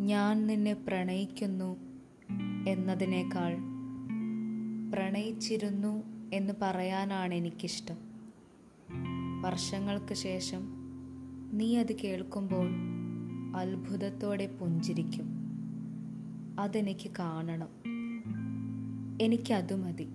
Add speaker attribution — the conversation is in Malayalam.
Speaker 1: ഞാൻ നിന്നെ പ്രണയിക്കുന്നു എന്നതിനേക്കാൾ പ്രണയിച്ചിരുന്നു എന്ന് പറയാനാണ് എനിക്കിഷ്ടം. വർഷങ്ങൾക്ക് ശേഷം നീ അത് കേൾക്കുമ്പോൾ അത്ഭുതത്തോടെ പുഞ്ചിരിക്കും. അതെനിക്ക് കാണണം. എനിക്കതു മതി.